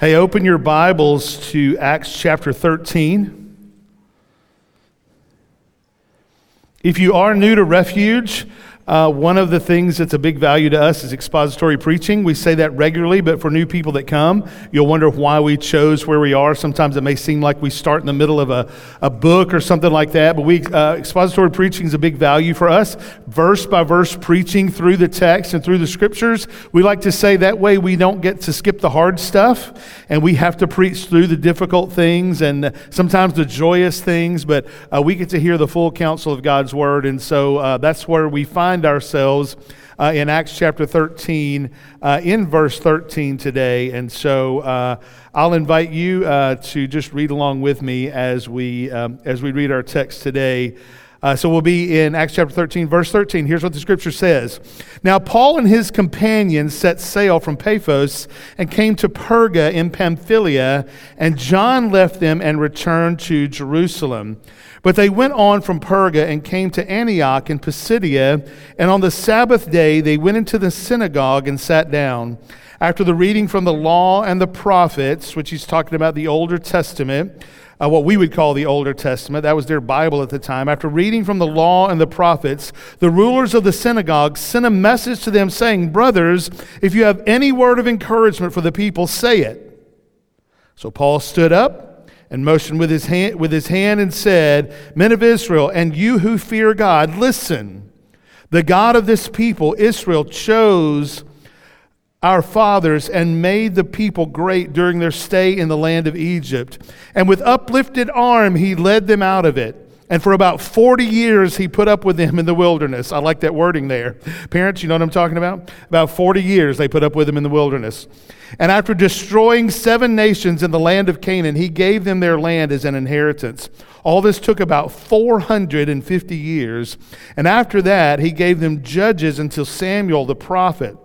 Hey, open your Bibles to Acts chapter 13. If you are new to Refuge, uh, one of the things that's a big value to us is expository preaching. We say that regularly, but for new people that come, you'll wonder why we chose where we are. Sometimes it may seem like we start in the middle of a, a book or something like that, but we, uh, expository preaching is a big value for us. Verse by verse preaching through the text and through the scriptures. We like to say that way we don't get to skip the hard stuff and we have to preach through the difficult things and sometimes the joyous things, but uh, we get to hear the full counsel of God's word. And so uh, that's where we find find ourselves uh, in Acts chapter 13, uh, in verse 13 today. And so uh, I'll invite you uh, to just read along with me as we, um, as we read our text today. Uh, so we'll be in Acts chapter 13, verse 13. Here's what the scripture says Now, Paul and his companions set sail from Paphos and came to Perga in Pamphylia, and John left them and returned to Jerusalem. But they went on from Perga and came to Antioch in Pisidia, and on the Sabbath day they went into the synagogue and sat down. After the reading from the law and the prophets, which he's talking about the Older Testament, uh, what we would call the Older Testament, that was their Bible at the time. After reading from the law and the prophets, the rulers of the synagogue sent a message to them saying, Brothers, if you have any word of encouragement for the people, say it. So Paul stood up and motioned with his hand, with his hand and said, Men of Israel, and you who fear God, listen. The God of this people, Israel, chose our fathers and made the people great during their stay in the land of Egypt. And with uplifted arm, he led them out of it. And for about 40 years, he put up with them in the wilderness. I like that wording there. Parents, you know what I'm talking about? About 40 years, they put up with him in the wilderness. And after destroying seven nations in the land of Canaan, he gave them their land as an inheritance. All this took about 450 years. And after that, he gave them judges until Samuel the prophet.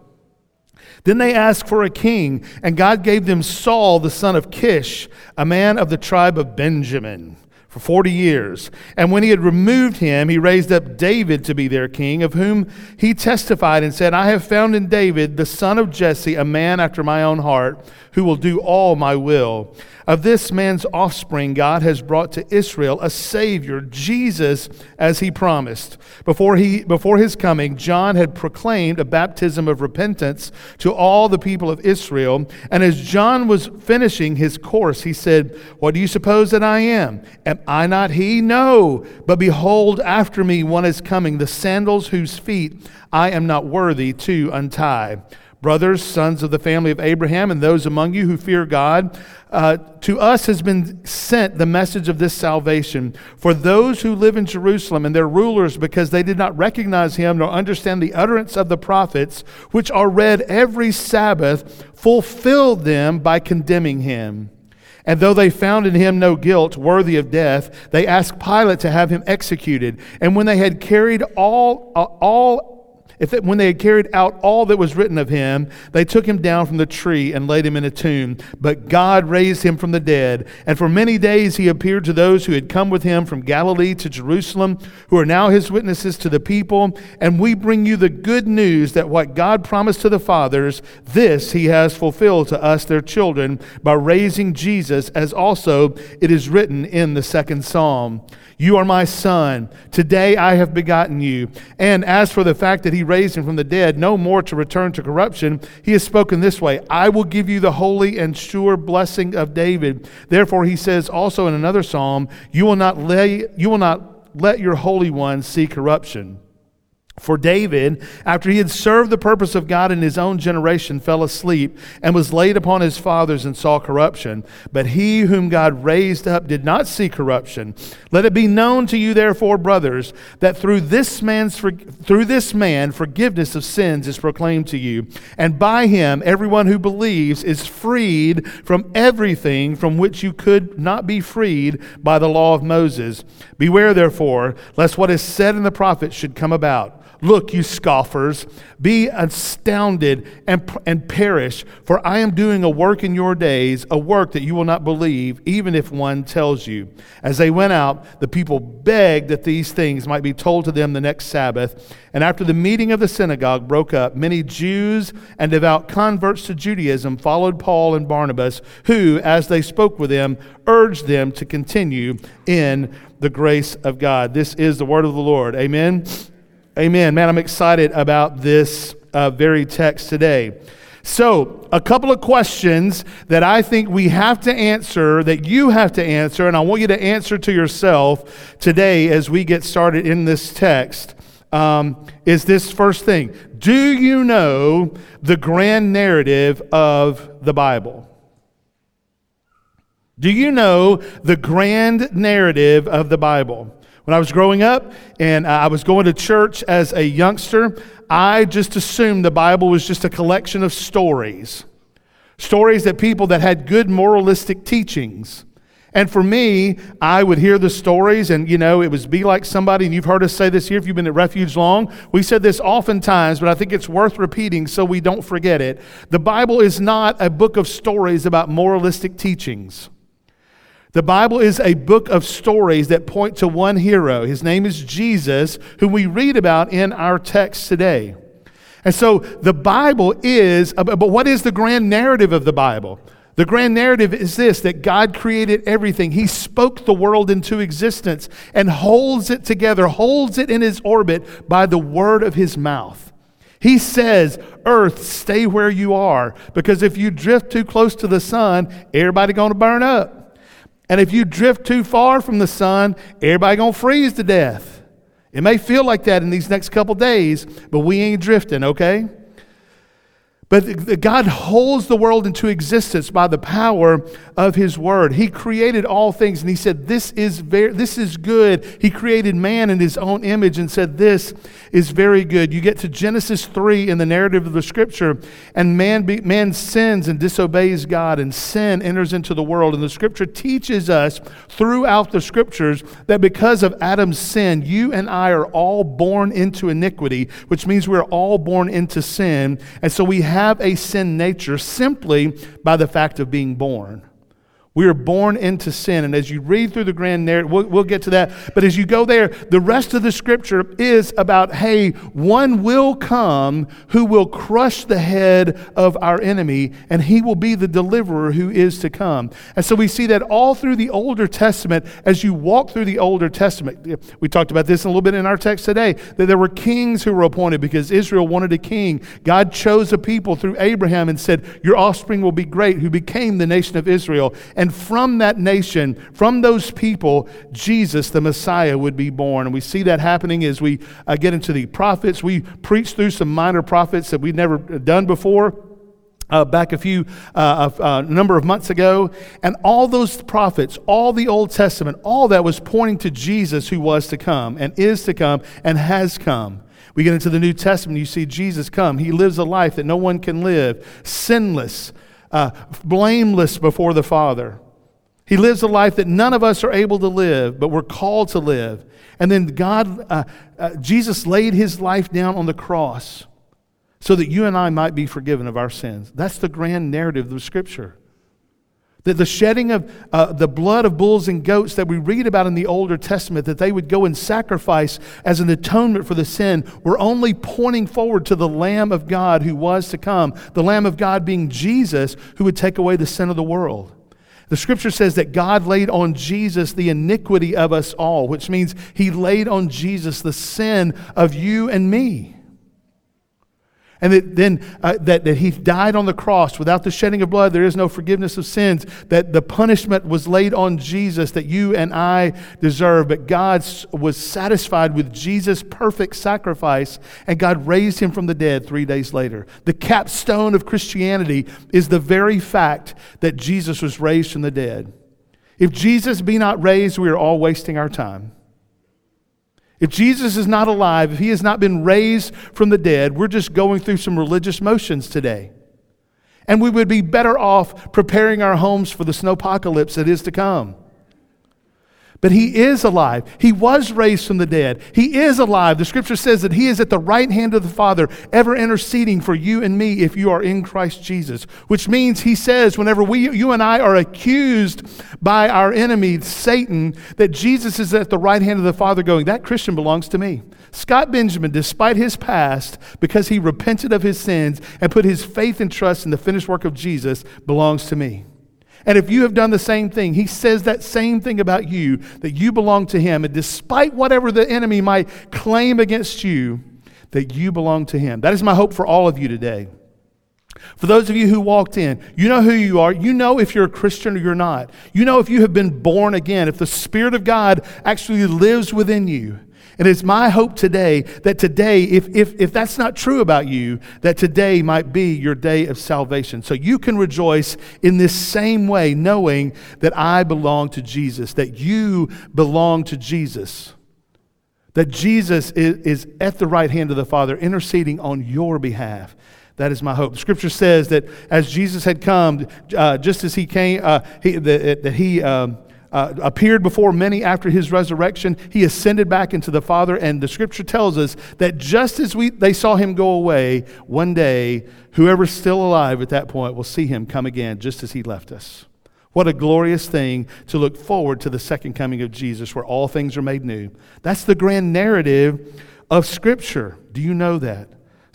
Then they asked for a king, and God gave them Saul the son of Kish, a man of the tribe of Benjamin for 40 years. And when he had removed him, he raised up David to be their king, of whom he testified and said, I have found in David, the son of Jesse, a man after my own heart, who will do all my will. Of this man's offspring, God has brought to Israel a Savior, Jesus, as he promised. Before, he, before his coming, John had proclaimed a baptism of repentance to all the people of Israel. And as John was finishing his course, he said, What do you suppose that I am? Am I not he? No. But behold, after me one is coming, the sandals whose feet I am not worthy to untie. Brothers, sons of the family of Abraham, and those among you who fear God, uh, to us has been sent the message of this salvation for those who live in Jerusalem and their rulers, because they did not recognize him nor understand the utterance of the prophets, which are read every Sabbath, fulfilled them by condemning him. And though they found in him no guilt worthy of death, they asked Pilate to have him executed. And when they had carried all, uh, all if when they had carried out all that was written of him, they took him down from the tree and laid him in a tomb. But God raised him from the dead. And for many days he appeared to those who had come with him from Galilee to Jerusalem, who are now his witnesses to the people. And we bring you the good news that what God promised to the fathers, this he has fulfilled to us, their children, by raising Jesus, as also it is written in the second psalm. You are my son. Today I have begotten you. And as for the fact that he raised him from the dead, no more to return to corruption, he has spoken this way I will give you the holy and sure blessing of David. Therefore, he says also in another psalm, You will not, lay, you will not let your Holy One see corruption. For David, after he had served the purpose of God in his own generation, fell asleep and was laid upon his fathers and saw corruption. But he whom God raised up did not see corruption. Let it be known to you, therefore, brothers, that through this man's through this man forgiveness of sins is proclaimed to you, and by him everyone who believes is freed from everything from which you could not be freed by the law of Moses. Beware, therefore, lest what is said in the prophets should come about. Look, you scoffers, be astounded and, and perish, for I am doing a work in your days, a work that you will not believe, even if one tells you. As they went out, the people begged that these things might be told to them the next Sabbath. And after the meeting of the synagogue broke up, many Jews and devout converts to Judaism followed Paul and Barnabas, who, as they spoke with them, urged them to continue in the grace of God. This is the word of the Lord. Amen. Amen. Man, I'm excited about this uh, very text today. So, a couple of questions that I think we have to answer, that you have to answer, and I want you to answer to yourself today as we get started in this text. Um, is this first thing Do you know the grand narrative of the Bible? Do you know the grand narrative of the Bible? When I was growing up and I was going to church as a youngster, I just assumed the Bible was just a collection of stories. Stories that people that had good moralistic teachings. And for me, I would hear the stories, and you know, it was be like somebody, and you've heard us say this here if you've been at Refuge long. We said this oftentimes, but I think it's worth repeating so we don't forget it. The Bible is not a book of stories about moralistic teachings. The Bible is a book of stories that point to one hero. His name is Jesus, whom we read about in our text today. And so the Bible is, uh, but what is the grand narrative of the Bible? The grand narrative is this that God created everything. He spoke the world into existence and holds it together, holds it in his orbit by the word of his mouth. He says, Earth, stay where you are, because if you drift too close to the sun, everybody going to burn up. And if you drift too far from the sun, everybody going to freeze to death. It may feel like that in these next couple days, but we ain't drifting, okay? But God holds the world into existence by the power of His Word. He created all things, and He said, "This is very, this is good." He created man in His own image, and said, "This is very good." You get to Genesis three in the narrative of the Scripture, and man, be, man sins and disobeys God, and sin enters into the world. And the Scripture teaches us throughout the Scriptures that because of Adam's sin, you and I are all born into iniquity, which means we're all born into sin, and so we have have a sin nature simply by the fact of being born. We are born into sin. And as you read through the grand narrative, we'll, we'll, get to that. But as you go there, the rest of the scripture is about hey, one will come who will crush the head of our enemy, and he will be the deliverer who is to come. And so we see that all through the Older Testament, as you walk through the Older Testament, we talked about this a little bit in our text today, that there were kings who were appointed because Israel wanted a king. God chose a people through Abraham and said, Your offspring will be great, who became the nation of Israel. And and from that nation, from those people, Jesus, the Messiah, would be born. And we see that happening as we uh, get into the prophets. We preach through some minor prophets that we've never done before. Uh, back a few uh, a uh, number of months ago and all those prophets all the old testament all that was pointing to jesus who was to come and is to come and has come we get into the new testament you see jesus come he lives a life that no one can live sinless uh, blameless before the Father. He lives a life that none of us are able to live, but we're called to live. And then God, uh, uh, Jesus laid his life down on the cross so that you and I might be forgiven of our sins. That's the grand narrative of Scripture. That the shedding of uh, the blood of bulls and goats that we read about in the Older Testament, that they would go and sacrifice as an atonement for the sin, were only pointing forward to the Lamb of God who was to come. The Lamb of God being Jesus who would take away the sin of the world. The scripture says that God laid on Jesus the iniquity of us all, which means he laid on Jesus the sin of you and me. And that then uh, that, that he died on the cross without the shedding of blood, there is no forgiveness of sins. That the punishment was laid on Jesus that you and I deserve. But God was satisfied with Jesus' perfect sacrifice, and God raised him from the dead three days later. The capstone of Christianity is the very fact that Jesus was raised from the dead. If Jesus be not raised, we are all wasting our time. If Jesus is not alive, if he has not been raised from the dead, we're just going through some religious motions today. And we would be better off preparing our homes for the snowpocalypse that is to come. But he is alive. He was raised from the dead. He is alive. The scripture says that he is at the right hand of the Father, ever interceding for you and me if you are in Christ Jesus. Which means he says, whenever we, you and I are accused by our enemy, Satan, that Jesus is at the right hand of the Father going, that Christian belongs to me. Scott Benjamin, despite his past, because he repented of his sins and put his faith and trust in the finished work of Jesus, belongs to me. And if you have done the same thing, he says that same thing about you, that you belong to him. And despite whatever the enemy might claim against you, that you belong to him. That is my hope for all of you today. For those of you who walked in, you know who you are. You know if you're a Christian or you're not. You know if you have been born again, if the Spirit of God actually lives within you. And it's my hope today that today, if, if, if that's not true about you, that today might be your day of salvation. So you can rejoice in this same way, knowing that I belong to Jesus, that you belong to Jesus, that Jesus is, is at the right hand of the Father, interceding on your behalf. That is my hope. Scripture says that as Jesus had come, uh, just as he came, uh, he, that, that he. Um, uh, appeared before many after his resurrection. He ascended back into the Father, and the scripture tells us that just as we, they saw him go away, one day, whoever's still alive at that point will see him come again just as he left us. What a glorious thing to look forward to the second coming of Jesus where all things are made new. That's the grand narrative of Scripture. Do you know that?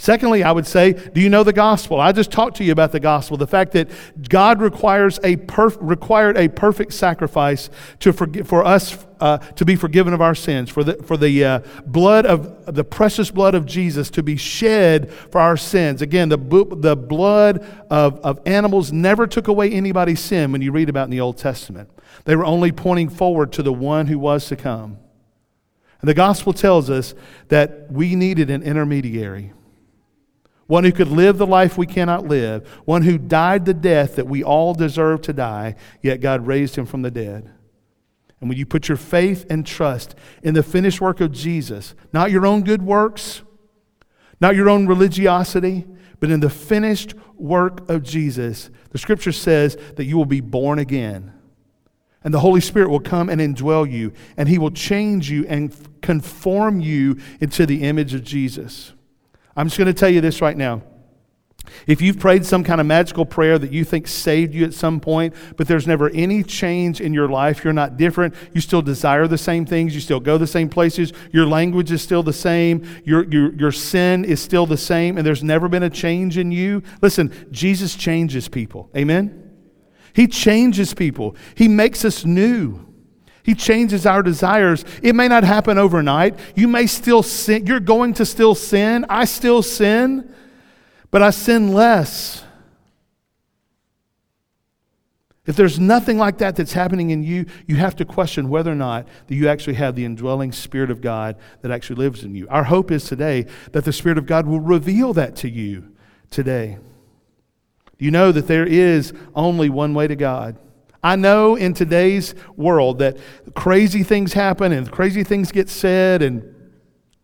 Secondly, I would say, do you know the gospel? I just talked to you about the gospel, the fact that God requires a perf- required a perfect sacrifice to forgive, for us uh, to be forgiven of our sins, for the, for the uh, blood of the precious blood of Jesus to be shed for our sins. Again, the, the blood of, of animals never took away anybody's sin when you read about in the Old Testament. They were only pointing forward to the one who was to come. And the gospel tells us that we needed an intermediary one who could live the life we cannot live, one who died the death that we all deserve to die, yet God raised him from the dead. And when you put your faith and trust in the finished work of Jesus, not your own good works, not your own religiosity, but in the finished work of Jesus, the scripture says that you will be born again. And the Holy Spirit will come and indwell you, and He will change you and conform you into the image of Jesus. I'm just going to tell you this right now. If you've prayed some kind of magical prayer that you think saved you at some point, but there's never any change in your life, you're not different, you still desire the same things, you still go the same places, your language is still the same, your, your, your sin is still the same, and there's never been a change in you, listen, Jesus changes people. Amen? He changes people, He makes us new. He changes our desires. It may not happen overnight. You may still sin. You're going to still sin. I still sin, but I sin less. If there's nothing like that that's happening in you, you have to question whether or not that you actually have the indwelling Spirit of God that actually lives in you. Our hope is today that the Spirit of God will reveal that to you today. You know that there is only one way to God. I know in today's world that crazy things happen and crazy things get said and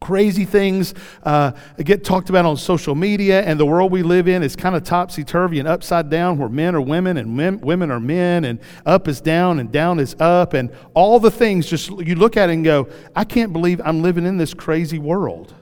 crazy things uh, get talked about on social media, and the world we live in is kind of topsy turvy and upside down, where men are women and men, women are men, and up is down and down is up, and all the things just you look at it and go, I can't believe I'm living in this crazy world.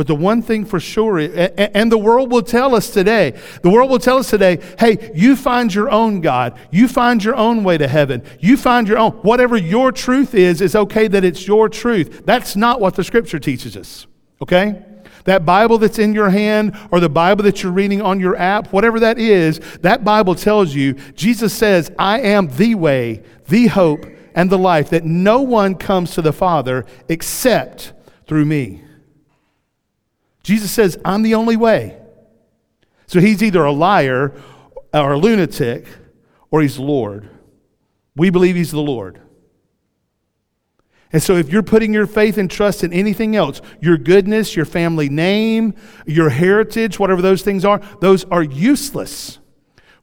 But the one thing for sure, and the world will tell us today, the world will tell us today, hey, you find your own God. You find your own way to heaven. You find your own. Whatever your truth is, is okay that it's your truth. That's not what the scripture teaches us, okay? That Bible that's in your hand or the Bible that you're reading on your app, whatever that is, that Bible tells you, Jesus says, I am the way, the hope, and the life, that no one comes to the Father except through me. Jesus says, I'm the only way. So he's either a liar or a lunatic or he's Lord. We believe he's the Lord. And so, if you're putting your faith and trust in anything else, your goodness, your family name, your heritage, whatever those things are, those are useless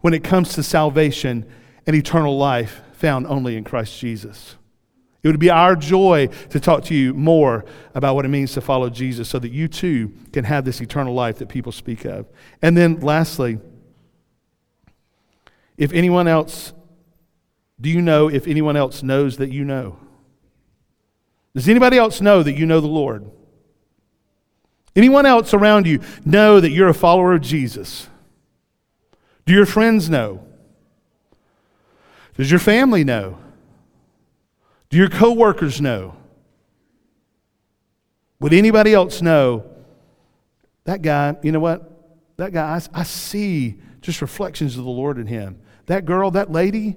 when it comes to salvation and eternal life found only in Christ Jesus. It would be our joy to talk to you more about what it means to follow Jesus so that you too can have this eternal life that people speak of. And then, lastly, if anyone else Do you know if anyone else knows that you know? Does anybody else know that you know the Lord? Anyone else around you know that you're a follower of Jesus? Do your friends know? Does your family know? Do your coworkers know? Would anybody else know that guy, you know what? That guy, I, I see just reflections of the Lord in him. That girl, that lady,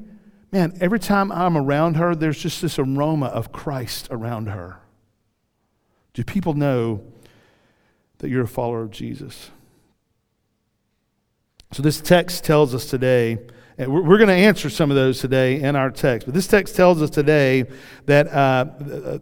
man, every time I'm around her, there's just this aroma of Christ around her. Do people know that you're a follower of Jesus? So, this text tells us today and we're, going to answer some of those today in our text. But this text tells us today that, uh,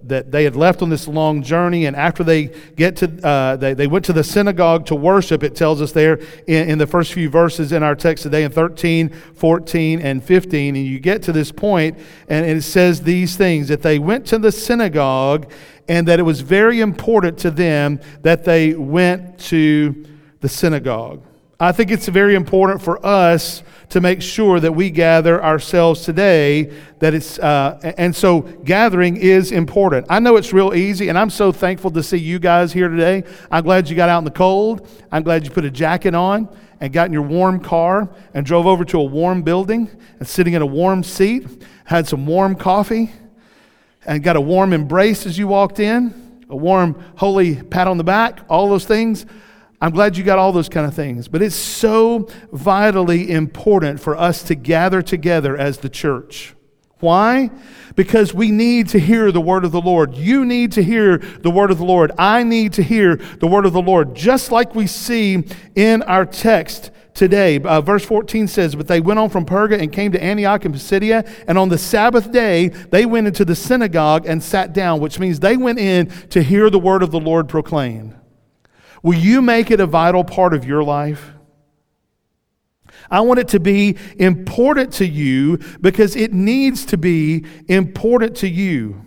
that they had left on this long journey, and after they get to, uh, they, they went to the synagogue to worship, it tells us there in, in the first few verses in our text today in 13, 14, and 15. And you get to this point, and it says these things that they went to the synagogue, and that it was very important to them that they went to the synagogue. I think it's very important for us to make sure that we gather ourselves today. That it's uh, and so gathering is important. I know it's real easy, and I'm so thankful to see you guys here today. I'm glad you got out in the cold. I'm glad you put a jacket on and got in your warm car and drove over to a warm building and sitting in a warm seat, had some warm coffee, and got a warm embrace as you walked in, a warm holy pat on the back. All those things. I'm glad you got all those kind of things, but it's so vitally important for us to gather together as the church. Why? Because we need to hear the word of the Lord. You need to hear the word of the Lord. I need to hear the word of the Lord, just like we see in our text today. Uh, verse 14 says, But they went on from Perga and came to Antioch and Pisidia, and on the Sabbath day they went into the synagogue and sat down, which means they went in to hear the word of the Lord proclaimed. Will you make it a vital part of your life? I want it to be important to you because it needs to be important to you.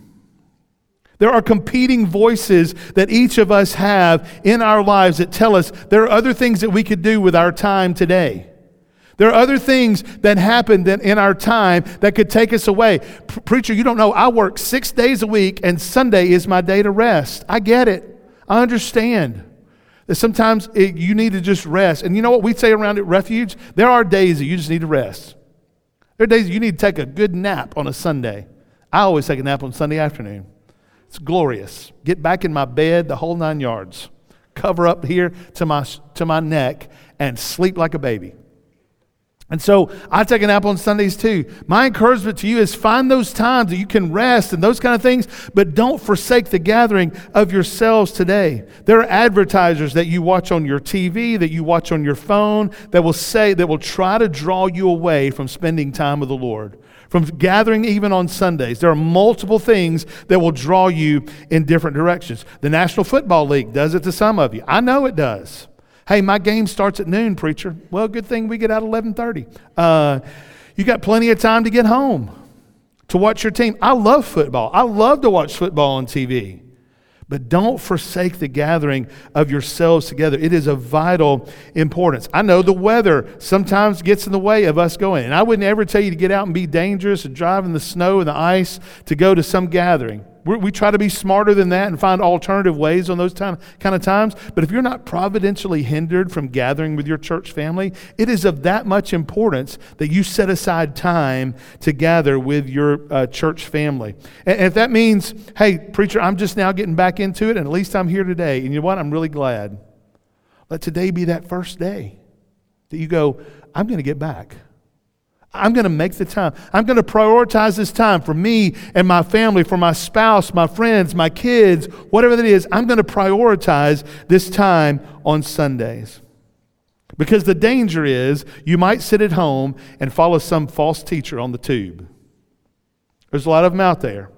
There are competing voices that each of us have in our lives that tell us there are other things that we could do with our time today. There are other things that happen in our time that could take us away. preacher, you don't know, I work six days a week and Sunday is my day to rest. I get it. I understand. That sometimes it, you need to just rest. And you know what we say around at Refuge? There are days that you just need to rest. There are days you need to take a good nap on a Sunday. I always take a nap on Sunday afternoon. It's glorious. Get back in my bed, the whole nine yards. Cover up here to my, to my neck and sleep like a baby. And so I take a nap on Sundays too. My encouragement to you is find those times that you can rest and those kind of things, but don't forsake the gathering of yourselves today. There are advertisers that you watch on your TV, that you watch on your phone, that will say, that will try to draw you away from spending time with the Lord, from gathering even on Sundays. There are multiple things that will draw you in different directions. The National Football League does it to some of you. I know it does. Hey, my game starts at noon, preacher. Well, good thing we get out 11:30. Uh, you got plenty of time to get home to watch your team. I love football. I love to watch football on TV. But don't forsake the gathering of yourselves together. It is of vital importance. I know the weather sometimes gets in the way of us going. And I wouldn't ever tell you to get out and be dangerous and drive in the snow and the ice to go to some gathering. We're, we try to be smarter than that and find alternative ways on those time, kind of times. But if you're not providentially hindered from gathering with your church family, it is of that much importance that you set aside time to gather with your uh, church family. And, and if that means, hey, preacher, I'm just now getting back into it, and at least I'm here today. And you know what? I'm really glad. Let today be that first day that you go, I'm going to get back. I'm going to make the time. I'm going to prioritize this time for me and my family, for my spouse, my friends, my kids, whatever that is. I'm going to prioritize this time on Sundays. Because the danger is you might sit at home and follow some false teacher on the tube. There's a lot of them out there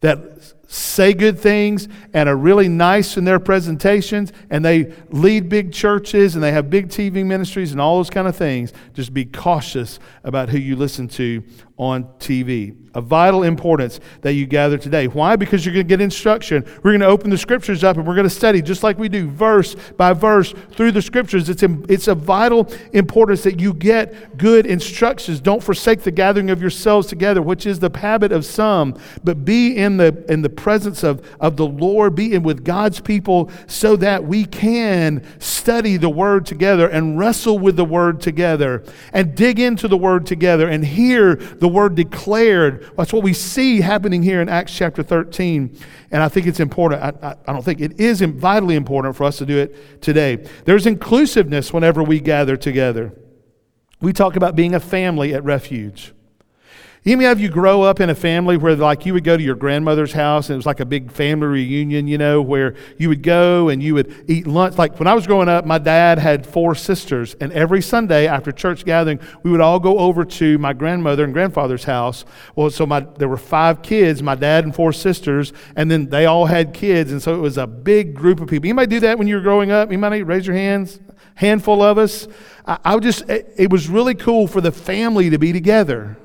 that say good things and are really nice in their presentations and they lead big churches and they have big TV ministries and all those kind of things, just be cautious about who you listen to on TV. A vital importance that you gather today. Why? Because you're going to get instruction. We're going to open the scriptures up and we're going to study just like we do, verse by verse through the scriptures. It's, it's a vital importance that you get good instructions. Don't forsake the gathering of yourselves together, which is the habit of some, but be in the, in the presence of, of the Lord, be in with God's people so that we can study the word together and wrestle with the word together and dig into the word together and hear the the word declared. That's what we see happening here in Acts chapter 13. And I think it's important. I, I, I don't think it is vitally important for us to do it today. There's inclusiveness whenever we gather together. We talk about being a family at Refuge. Any of you grow up in a family where, like, you would go to your grandmother's house and it was like a big family reunion, you know, where you would go and you would eat lunch? Like, when I was growing up, my dad had four sisters, and every Sunday after church gathering, we would all go over to my grandmother and grandfather's house. Well, so my, there were five kids, my dad and four sisters, and then they all had kids, and so it was a big group of people. Anybody do that when you were growing up? Anybody raise your hands? Handful of us. I, I just, it, it was really cool for the family to be together.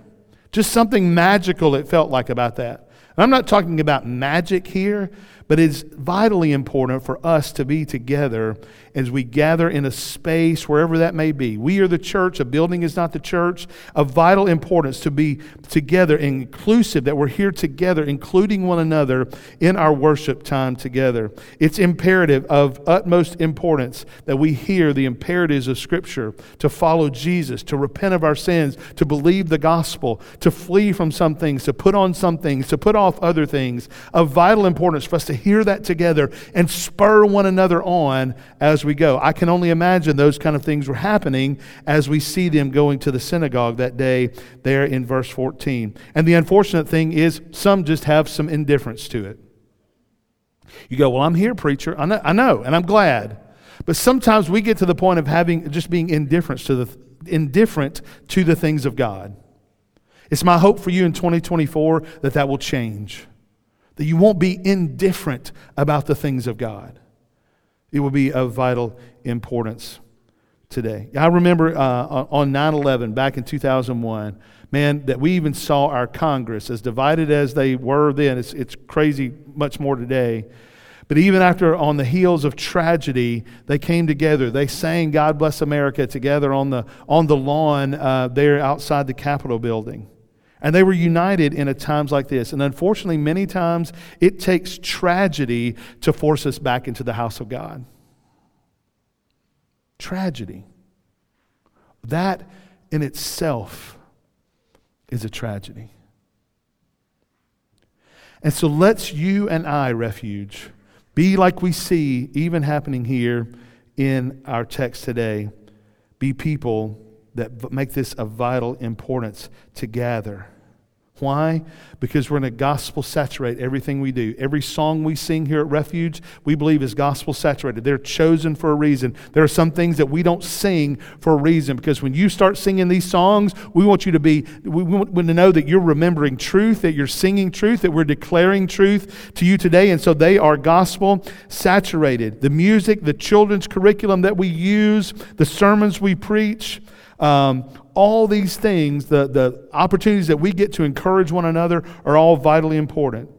Just something magical it felt like about that. And I'm not talking about magic here, but it's vitally important for us to be together as we gather in a space, wherever that may be. We are the church, a building is not the church. Of vital importance to be together, inclusive, that we're here together, including one another in our worship time together. It's imperative, of utmost importance, that we hear the imperatives of Scripture to follow Jesus, to repent of our sins, to believe the gospel, to flee from some things, to put on some things, to put off other things. Of vital importance for us to hear that together and spur one another on as we go. I can only imagine those kind of things were happening as we see them going to the synagogue that day there in verse 14. And the unfortunate thing is, some just have some indifference to it. You go, Well, I'm here, preacher. I know, I know and I'm glad. But sometimes we get to the point of having just being indifferent to the, indifferent to the things of God. It's my hope for you in 2024 that that will change, that you won't be indifferent about the things of God. It will be of vital importance today. I remember uh, on 9 11 back in 2001, man, that we even saw our Congress, as divided as they were then, it's, it's crazy much more today. But even after, on the heels of tragedy, they came together. They sang God Bless America together on the, on the lawn uh, there outside the Capitol building. And they were united in a times like this. And unfortunately, many times it takes tragedy to force us back into the house of God. Tragedy. That in itself is a tragedy. And so let's you and I, refuge, be like we see even happening here in our text today. Be people that make this of vital importance to gather why? Because we're going to gospel saturate everything we do. Every song we sing here at Refuge, we believe is gospel saturated. They're chosen for a reason. There are some things that we don't sing for a reason because when you start singing these songs, we want you to be, we want to know that you're remembering truth, that you're singing truth, that we're declaring truth to you today. And so they are gospel saturated. The music, the children's curriculum that we use, the sermons we preach, um, all these things, the, the opportunities that we get to encourage one another, are all vitally important.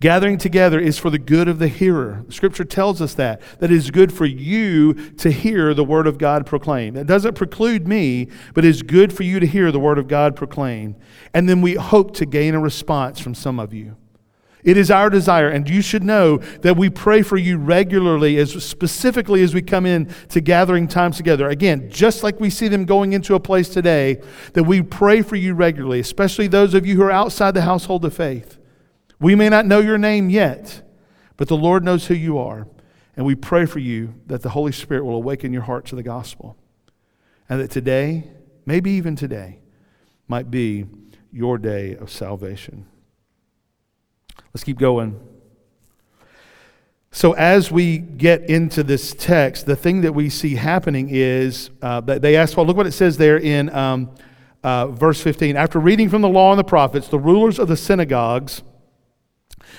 Gathering together is for the good of the hearer. Scripture tells us that, that it is good for you to hear the Word of God proclaimed. It doesn't preclude me, but it is good for you to hear the Word of God proclaimed. And then we hope to gain a response from some of you. It is our desire, and you should know that we pray for you regularly, as specifically as we come in to gathering times together. Again, just like we see them going into a place today, that we pray for you regularly, especially those of you who are outside the household of faith. We may not know your name yet, but the Lord knows who you are. And we pray for you that the Holy Spirit will awaken your heart to the gospel. And that today, maybe even today, might be your day of salvation. Let's keep going. So, as we get into this text, the thing that we see happening is uh, that they ask, well, look what it says there in um, uh, verse 15. After reading from the law and the prophets, the rulers of the synagogues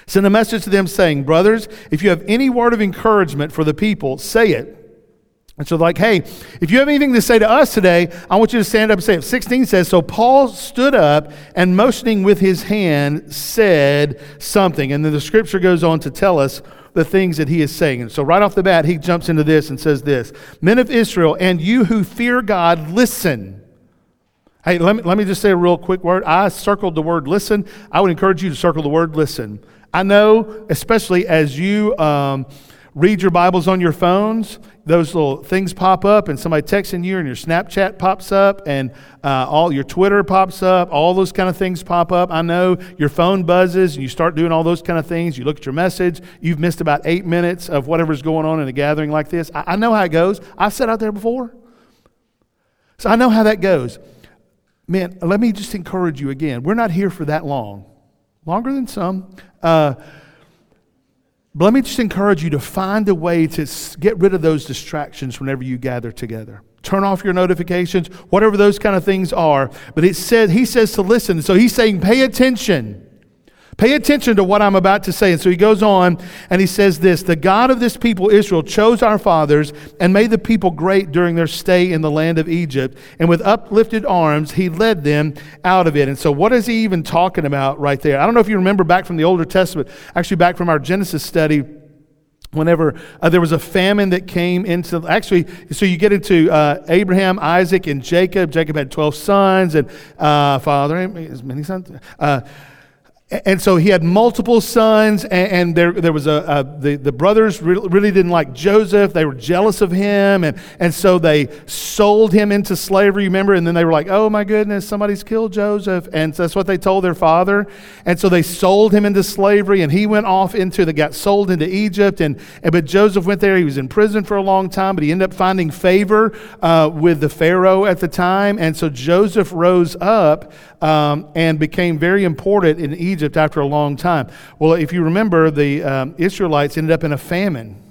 Send a message to them saying, Brothers, if you have any word of encouragement for the people, say it. And so, like, hey, if you have anything to say to us today, I want you to stand up and say it. 16 says, So Paul stood up and motioning with his hand said something. And then the scripture goes on to tell us the things that he is saying. And so, right off the bat, he jumps into this and says this Men of Israel, and you who fear God, listen. Hey, let me, let me just say a real quick word. I circled the word listen. I would encourage you to circle the word listen. I know, especially as you um, read your Bibles on your phones, those little things pop up, and somebody texting you, and your Snapchat pops up, and uh, all your Twitter pops up, all those kind of things pop up. I know your phone buzzes, and you start doing all those kind of things. You look at your message, you've missed about eight minutes of whatever's going on in a gathering like this. I, I know how it goes. I've sat out there before. So I know how that goes. Man, let me just encourage you again. We're not here for that long, longer than some. Uh, but let me just encourage you to find a way to get rid of those distractions whenever you gather together. Turn off your notifications, whatever those kind of things are. But it said, he says to listen. So he's saying, pay attention. Pay attention to what I'm about to say. And so he goes on and he says this The God of this people, Israel, chose our fathers and made the people great during their stay in the land of Egypt. And with uplifted arms, he led them out of it. And so, what is he even talking about right there? I don't know if you remember back from the Older Testament, actually, back from our Genesis study whenever uh, there was a famine that came into actually so you get into uh, abraham isaac and jacob jacob had 12 sons and uh, father as many sons uh, and so he had multiple sons, and, there, there was a, a the, the brothers really didn't like Joseph. They were jealous of him, and, and so they sold him into slavery, remember? And then they were like, oh my goodness, somebody's killed Joseph. And so that's what they told their father. And so they sold him into slavery, and he went off into, the got sold into Egypt. And, and But Joseph went there. He was in prison for a long time, but he ended up finding favor uh, with the Pharaoh at the time. And so Joseph rose up um, and became very important in Egypt after a long time. Well, if you remember, the um, Israelites ended up in a famine.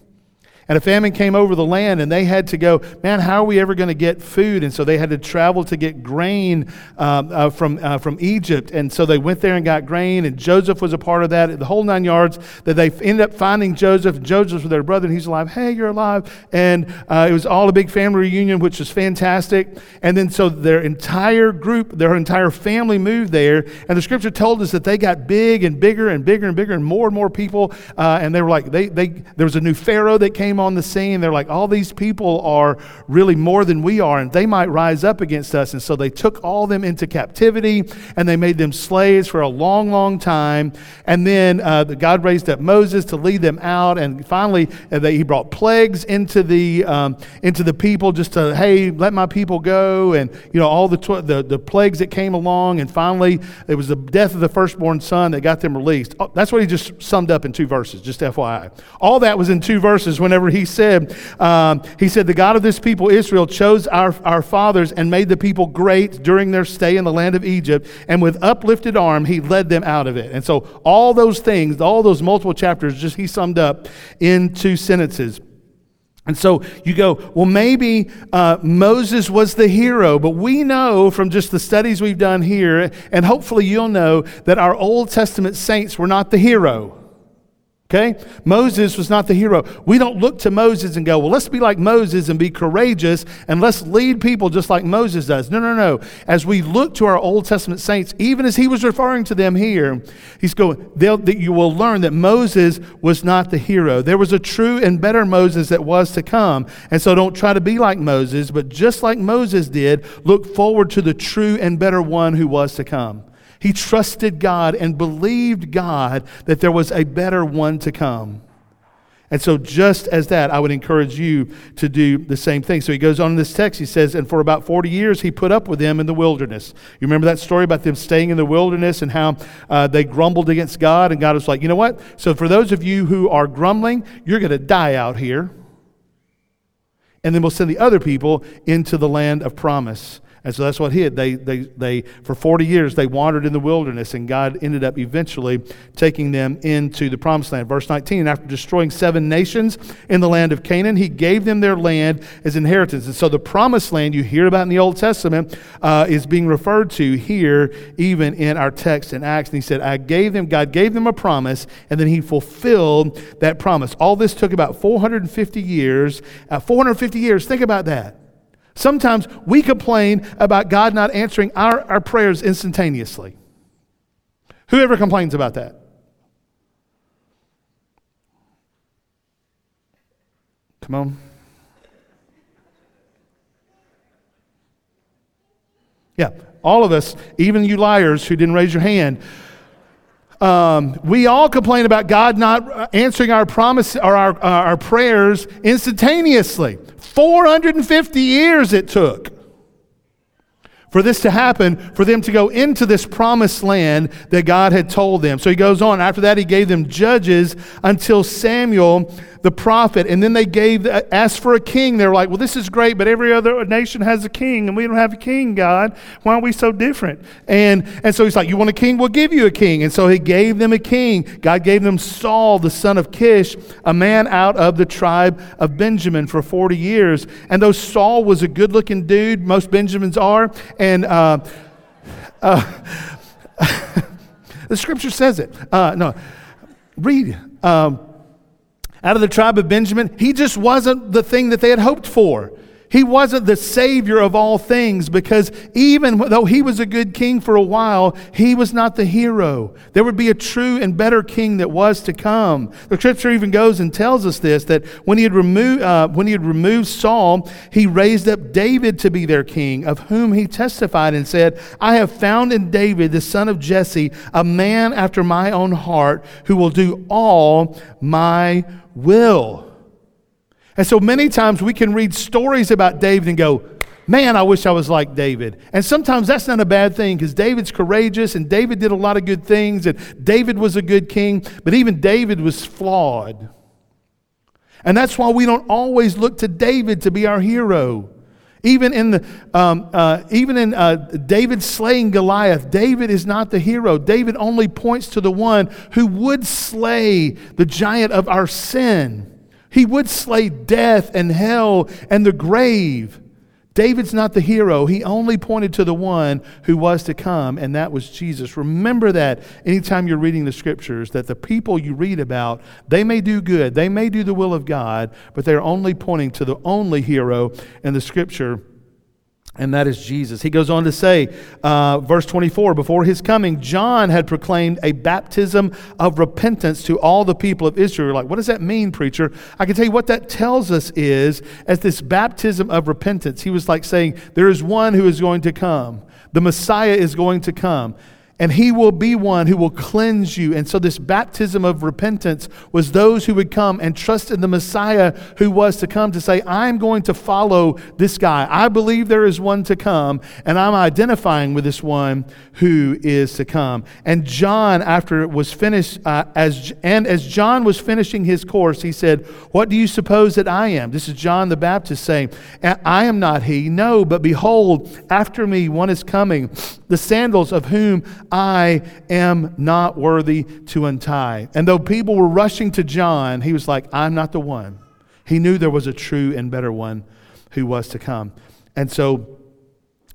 And a famine came over the land, and they had to go, man, how are we ever going to get food? And so they had to travel to get grain um, uh, from, uh, from Egypt. And so they went there and got grain, and Joseph was a part of that, the whole nine yards. That they ended up finding Joseph. Joseph was their brother, and he's alive. Hey, you're alive. And uh, it was all a big family reunion, which was fantastic. And then so their entire group, their entire family moved there. And the scripture told us that they got big and bigger and bigger and bigger, and more and more people. Uh, and they were like, they, they, there was a new Pharaoh that came came on the scene, they're like, all these people are really more than we are, and they might rise up against us. And so they took all them into captivity and they made them slaves for a long, long time. And then uh, God raised up Moses to lead them out. And finally, uh, they, he brought plagues into the, um, into the people just to, hey, let my people go. And, you know, all the, tw- the, the plagues that came along. And finally, it was the death of the firstborn son that got them released. Oh, that's what he just summed up in two verses, just FYI. All that was in two verses whenever he said, um, he said, the God of this people, Israel, chose our, our fathers and made the people great during their stay in the land of Egypt. And with uplifted arm, he led them out of it. And so all those things, all those multiple chapters, just he summed up in two sentences. And so you go, well, maybe uh, Moses was the hero, but we know from just the studies we've done here, and hopefully you'll know that our Old Testament saints were not the hero. Okay? Moses was not the hero. We don't look to Moses and go, well, let's be like Moses and be courageous and let's lead people just like Moses does. No, no, no. As we look to our Old Testament saints, even as he was referring to them here, he's going, that you will learn that Moses was not the hero. There was a true and better Moses that was to come. And so don't try to be like Moses, but just like Moses did, look forward to the true and better one who was to come. He trusted God and believed God that there was a better one to come. And so, just as that, I would encourage you to do the same thing. So, he goes on in this text, he says, And for about 40 years, he put up with them in the wilderness. You remember that story about them staying in the wilderness and how uh, they grumbled against God? And God was like, You know what? So, for those of you who are grumbling, you're going to die out here. And then we'll send the other people into the land of promise. And so that's what hit. They, they, they, for 40 years, they wandered in the wilderness, and God ended up eventually taking them into the promised land. Verse 19, after destroying seven nations in the land of Canaan, he gave them their land as inheritance. And so the promised land you hear about in the Old Testament uh, is being referred to here, even in our text in Acts. And he said, I gave them, God gave them a promise, and then he fulfilled that promise. All this took about 450 years. Uh, 450 years, think about that. Sometimes we complain about God not answering our, our prayers instantaneously. Whoever complains about that? Come on. Yeah, all of us, even you liars who didn't raise your hand, um, we all complain about God not answering our promise or our, our prayers instantaneously. 450 years it took for this to happen, for them to go into this promised land that God had told them. So he goes on. After that, he gave them judges until Samuel the prophet, and then they gave asked for a king. They're like, "Well, this is great, but every other nation has a king, and we don't have a king. God, why are we so different?" And and so he's like, "You want a king? We'll give you a king." And so he gave them a king. God gave them Saul, the son of Kish, a man out of the tribe of Benjamin, for forty years. And though Saul was a good-looking dude, most Benjamins are, and uh, uh, the scripture says it. Uh, no, read. Um, out of the tribe of Benjamin, he just wasn't the thing that they had hoped for. He wasn't the savior of all things because even though he was a good king for a while, he was not the hero. There would be a true and better king that was to come. The scripture even goes and tells us this that when he had removed, uh, when he had removed Saul, he raised up David to be their king, of whom he testified and said, I have found in David, the son of Jesse, a man after my own heart who will do all my will. And so many times we can read stories about David and go, man, I wish I was like David. And sometimes that's not a bad thing because David's courageous and David did a lot of good things and David was a good king, but even David was flawed. And that's why we don't always look to David to be our hero. Even in, the, um, uh, even in uh, David slaying Goliath, David is not the hero. David only points to the one who would slay the giant of our sin. He would slay death and hell and the grave. David's not the hero. He only pointed to the one who was to come, and that was Jesus. Remember that anytime you're reading the scriptures, that the people you read about, they may do good, they may do the will of God, but they're only pointing to the only hero in the scripture and that is Jesus. He goes on to say, uh, verse 24, before his coming, John had proclaimed a baptism of repentance to all the people of Israel. Like, what does that mean, preacher? I can tell you what that tells us is, as this baptism of repentance, he was like saying, there is one who is going to come. The Messiah is going to come and he will be one who will cleanse you. And so, this baptism of repentance was those who would come and trust in the Messiah who was to come to say, I'm going to follow this guy. I believe there is one to come, and I'm identifying with this one who is to come. And John, after it was finished, uh, as, and as John was finishing his course, he said, What do you suppose that I am? This is John the Baptist saying, I am not he. No, but behold, after me one is coming, the sandals of whom I am not worthy to untie. And though people were rushing to John, he was like, I'm not the one. He knew there was a true and better one who was to come. And so,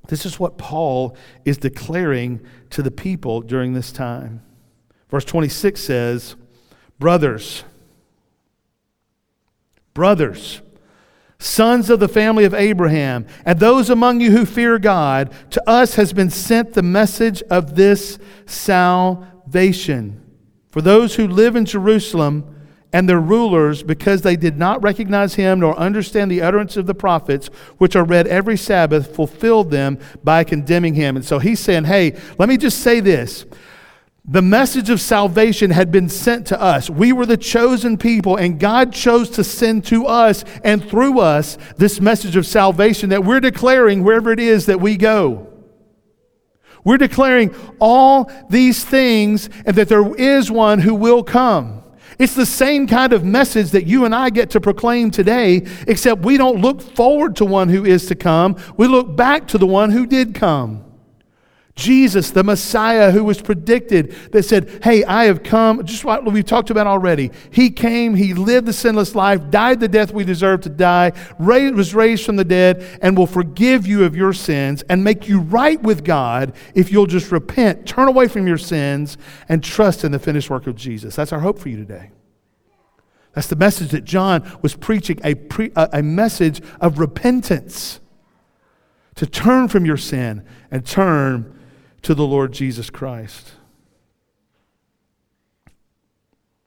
this is what Paul is declaring to the people during this time. Verse 26 says, Brothers, brothers, sons of the family of Abraham, and those among you who fear God, to us has been sent the message of this salvation. For those who live in Jerusalem and their rulers, because they did not recognize him nor understand the utterance of the prophets, which are read every Sabbath, fulfilled them by condemning him. And so he's saying, hey, let me just say this. The message of salvation had been sent to us. We were the chosen people, and God chose to send to us and through us this message of salvation that we're declaring wherever it is that we go. We're declaring all these things and that there is one who will come. It's the same kind of message that you and I get to proclaim today, except we don't look forward to one who is to come. We look back to the one who did come. Jesus, the Messiah who was predicted, that said, Hey, I have come, just what we've talked about already. He came, He lived the sinless life, died the death we deserve to die, raised, was raised from the dead, and will forgive you of your sins and make you right with God if you'll just repent, turn away from your sins, and trust in the finished work of Jesus. That's our hope for you today. That's the message that John was preaching a, pre, a, a message of repentance to turn from your sin and turn to the Lord Jesus Christ.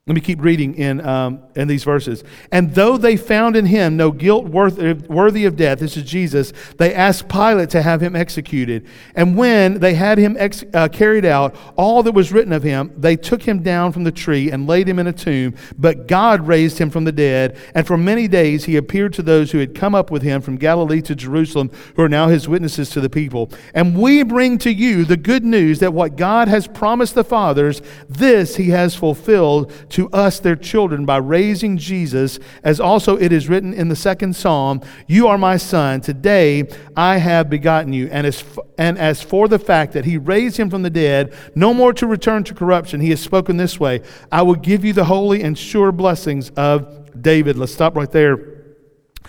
Let me keep reading in, um, in these verses. And though they found in him no guilt worth, worthy of death, this is Jesus, they asked Pilate to have him executed. And when they had him ex- uh, carried out, all that was written of him, they took him down from the tree and laid him in a tomb. But God raised him from the dead. And for many days he appeared to those who had come up with him from Galilee to Jerusalem, who are now his witnesses to the people. And we bring to you the good news that what God has promised the fathers, this he has fulfilled to us their children by raising Jesus, as also it is written in the second psalm, You are my son, today I have begotten you. And as, and as for the fact that he raised him from the dead, no more to return to corruption, he has spoken this way I will give you the holy and sure blessings of David. Let's stop right there.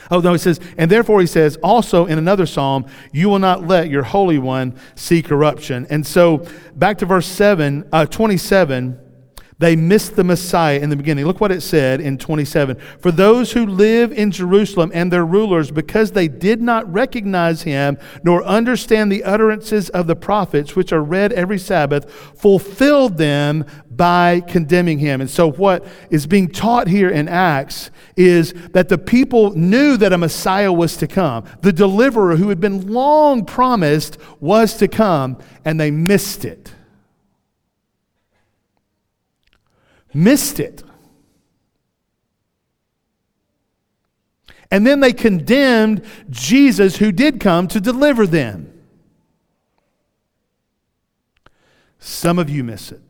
Oh, no, he says, and therefore he says also in another psalm, you will not let your Holy One see corruption. And so back to verse 7, uh, 27. They missed the Messiah in the beginning. Look what it said in 27. For those who live in Jerusalem and their rulers, because they did not recognize him nor understand the utterances of the prophets, which are read every Sabbath, fulfilled them by condemning him. And so, what is being taught here in Acts is that the people knew that a Messiah was to come. The deliverer who had been long promised was to come, and they missed it. Missed it. And then they condemned Jesus, who did come to deliver them. Some of you miss it.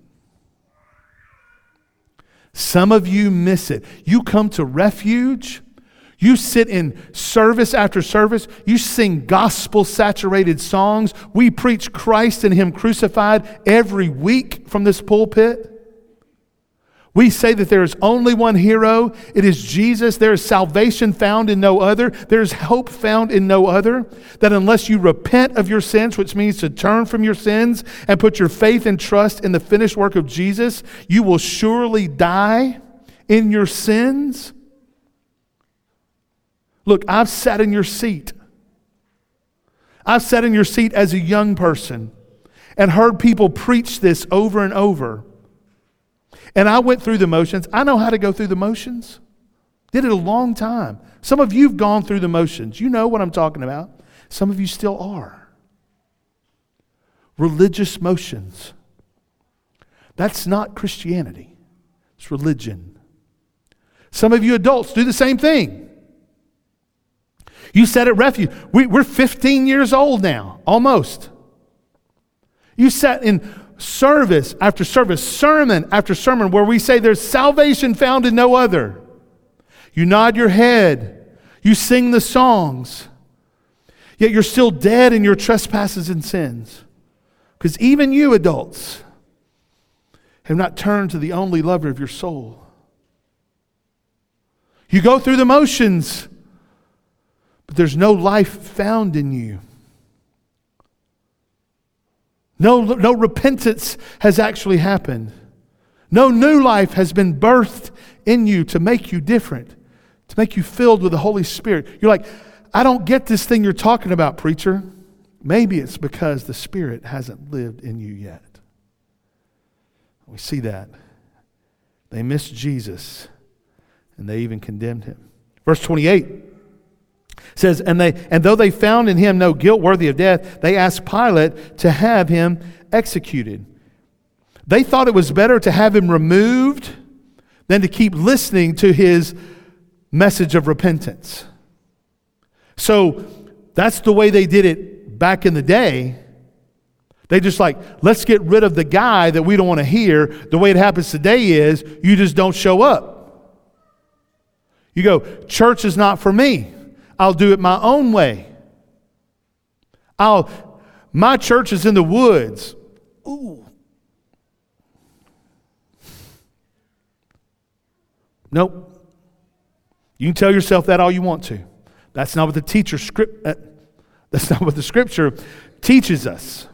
Some of you miss it. You come to refuge. You sit in service after service. You sing gospel saturated songs. We preach Christ and Him crucified every week from this pulpit. We say that there is only one hero. It is Jesus. There is salvation found in no other. There is hope found in no other. That unless you repent of your sins, which means to turn from your sins and put your faith and trust in the finished work of Jesus, you will surely die in your sins. Look, I've sat in your seat. I've sat in your seat as a young person and heard people preach this over and over. And I went through the motions. I know how to go through the motions. Did it a long time. Some of you've gone through the motions. You know what I'm talking about. Some of you still are. Religious motions. That's not Christianity, it's religion. Some of you adults do the same thing. You sat at refuge. We, are 15 years old now, almost. You sat in service after service, sermon after sermon, where we say there's salvation found in no other. You nod your head, you sing the songs, yet you're still dead in your trespasses and sins. Because even you, adults, have not turned to the only lover of your soul. You go through the motions, but there's no life found in you. No, no repentance has actually happened. No new life has been birthed in you to make you different, to make you filled with the Holy Spirit. You're like, I don't get this thing you're talking about, preacher. Maybe it's because the Spirit hasn't lived in you yet. We see that. They missed Jesus and they even condemned him. Verse 28 says, and, they, and though they found in him no guilt worthy of death, they asked Pilate to have him executed. They thought it was better to have him removed than to keep listening to his message of repentance. So that's the way they did it back in the day. They just like, let's get rid of the guy that we don't want to hear. The way it happens today is you just don't show up. You go, church is not for me. I'll do it my own way. I'll, my church is in the woods. Ooh. Nope. You can tell yourself that all you want to. That's not what the teacher script. Uh, that's not what the scripture teaches us.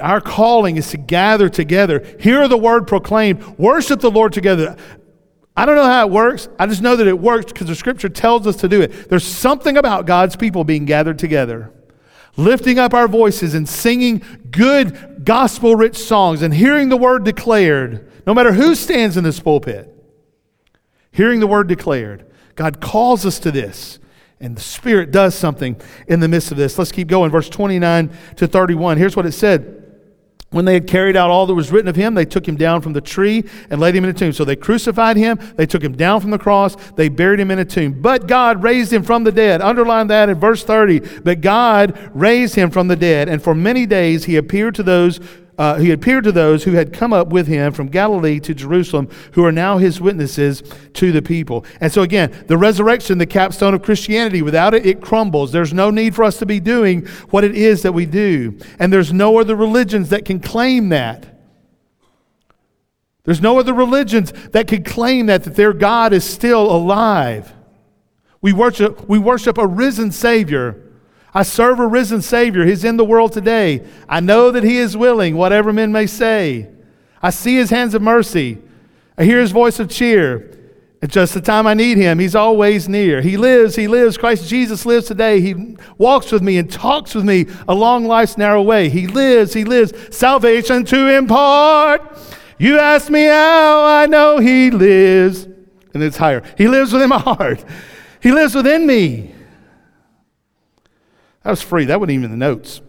our calling is to gather together, hear the word proclaimed, worship the Lord together. I don't know how it works. I just know that it works because the scripture tells us to do it. There's something about God's people being gathered together, lifting up our voices and singing good gospel rich songs and hearing the word declared, no matter who stands in this pulpit. Hearing the word declared. God calls us to this. And the Spirit does something in the midst of this. Let's keep going. Verse 29 to 31. Here's what it said. When they had carried out all that was written of him, they took him down from the tree and laid him in a tomb. So they crucified him, they took him down from the cross, they buried him in a tomb. But God raised him from the dead. Underline that in verse 30. But God raised him from the dead, and for many days he appeared to those uh, he appeared to those who had come up with him from Galilee to Jerusalem, who are now his witnesses to the people. And so, again, the resurrection, the capstone of Christianity, without it, it crumbles. There's no need for us to be doing what it is that we do. And there's no other religions that can claim that. There's no other religions that can claim that, that their God is still alive. We worship, we worship a risen Savior I serve a risen Savior. He's in the world today. I know that He is willing, whatever men may say. I see His hands of mercy. I hear His voice of cheer. At just the time I need Him, He's always near. He lives, He lives. Christ Jesus lives today. He walks with me and talks with me along life's narrow way. He lives, He lives. Salvation to impart. You ask me how I know He lives. And it's higher. He lives within my heart, He lives within me. That was free. That wasn't even the notes.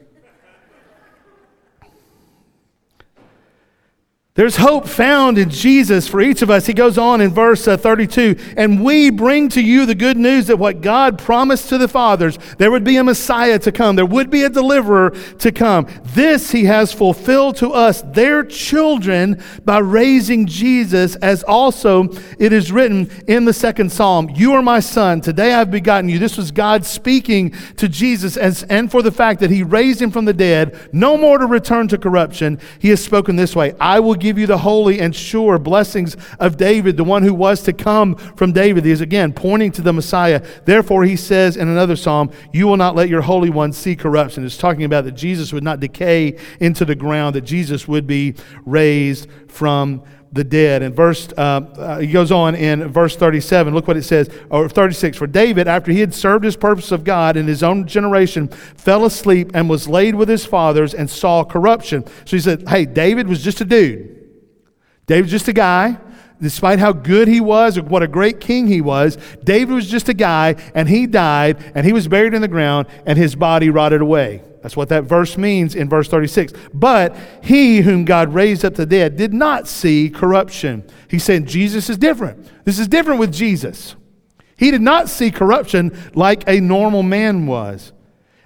There's hope found in Jesus for each of us. He goes on in verse uh, 32 and we bring to you the good news that what God promised to the fathers, there would be a Messiah to come, there would be a deliverer to come. This he has fulfilled to us, their children, by raising Jesus, as also it is written in the second psalm You are my son, today I've begotten you. This was God speaking to Jesus, as, and for the fact that he raised him from the dead, no more to return to corruption. He has spoken this way I will give give you the holy and sure blessings of David, the one who was to come from David. He is again pointing to the Messiah. Therefore, he says in another psalm, You will not let your Holy One see corruption. It's talking about that Jesus would not decay into the ground, that Jesus would be raised from the dead. And verse, uh, uh, he goes on in verse 37. Look what it says, or 36. For David, after he had served his purpose of God in his own generation, fell asleep and was laid with his fathers and saw corruption. So he said, Hey, David was just a dude. David's just a guy. Despite how good he was or what a great king he was, David was just a guy and he died and he was buried in the ground and his body rotted away. That's what that verse means in verse 36. But he whom God raised up the dead did not see corruption. He said Jesus is different. This is different with Jesus. He did not see corruption like a normal man was.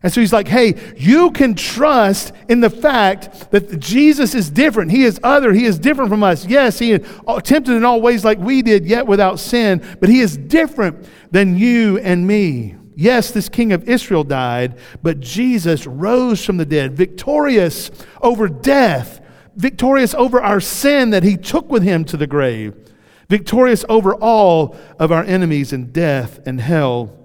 And so he's like, hey, you can trust in the fact that Jesus is different. He is other. He is different from us. Yes, he is tempted in all ways like we did, yet without sin, but he is different than you and me. Yes, this king of Israel died, but Jesus rose from the dead, victorious over death, victorious over our sin that he took with him to the grave, victorious over all of our enemies in death and hell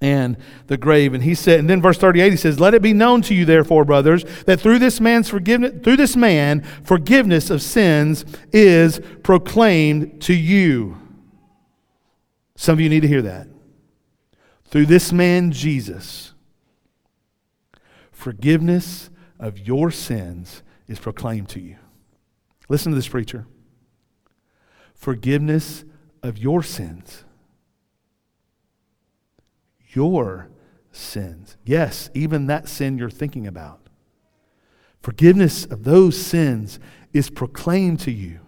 and the grave. And he said, and then verse 38, he says, Let it be known to you, therefore, brothers, that through this man's forgiveness, through this man, forgiveness of sins is proclaimed to you. Some of you need to hear that. Through this man, Jesus, forgiveness of your sins is proclaimed to you. Listen to this, preacher. Forgiveness of your sins your sins. Yes, even that sin you're thinking about. Forgiveness of those sins is proclaimed to you.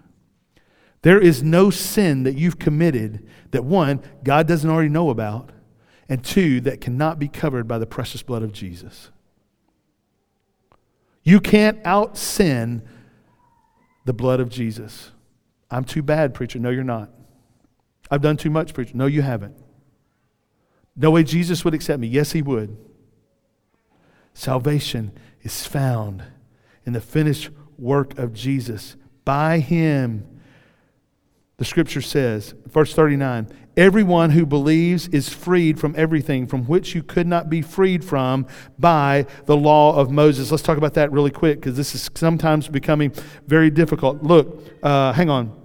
There is no sin that you've committed that one, God doesn't already know about, and two, that cannot be covered by the precious blood of Jesus. You can't out sin the blood of Jesus. I'm too bad, preacher. No, you're not. I've done too much, preacher. No, you haven't. No way Jesus would accept me. Yes, he would. Salvation is found in the finished work of Jesus. By him, the scripture says, verse 39, everyone who believes is freed from everything from which you could not be freed from by the law of Moses. Let's talk about that really quick because this is sometimes becoming very difficult. Look, uh, hang on.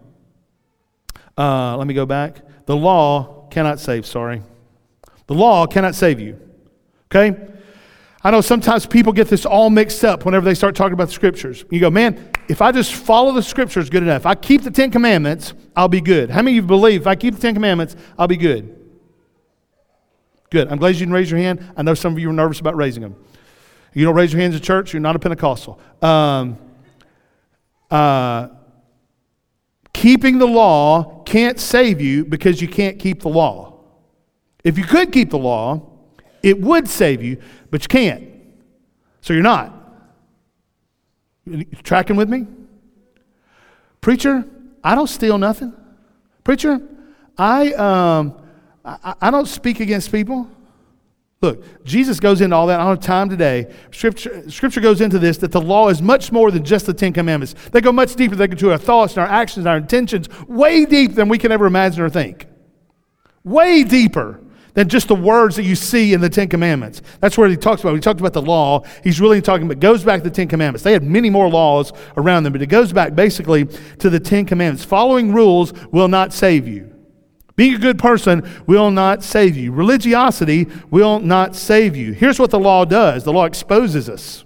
Uh, let me go back. The law cannot save, sorry. The law cannot save you. Okay? I know sometimes people get this all mixed up whenever they start talking about the scriptures. You go, man, if I just follow the scriptures good enough, I keep the Ten Commandments, I'll be good. How many of you believe if I keep the Ten Commandments, I'll be good? Good. I'm glad you didn't raise your hand. I know some of you were nervous about raising them. You don't raise your hands at church, you're not a Pentecostal. Um, uh, keeping the law can't save you because you can't keep the law. If you could keep the law, it would save you, but you can't. So you're not. You tracking with me? Preacher, I don't steal nothing. Preacher, I, um, I, I don't speak against people. Look, Jesus goes into all that. I don't have time today. Scripture, scripture goes into this that the law is much more than just the Ten Commandments. They go much deeper. They go to our thoughts and our actions and our intentions, way deeper than we can ever imagine or think. Way deeper than just the words that you see in the Ten Commandments. That's where he talks about. He talked about the law, he's really talking about, goes back to the Ten Commandments. They had many more laws around them, but it goes back basically to the Ten Commandments. Following rules will not save you. Being a good person will not save you. Religiosity will not save you. Here's what the law does the law exposes us.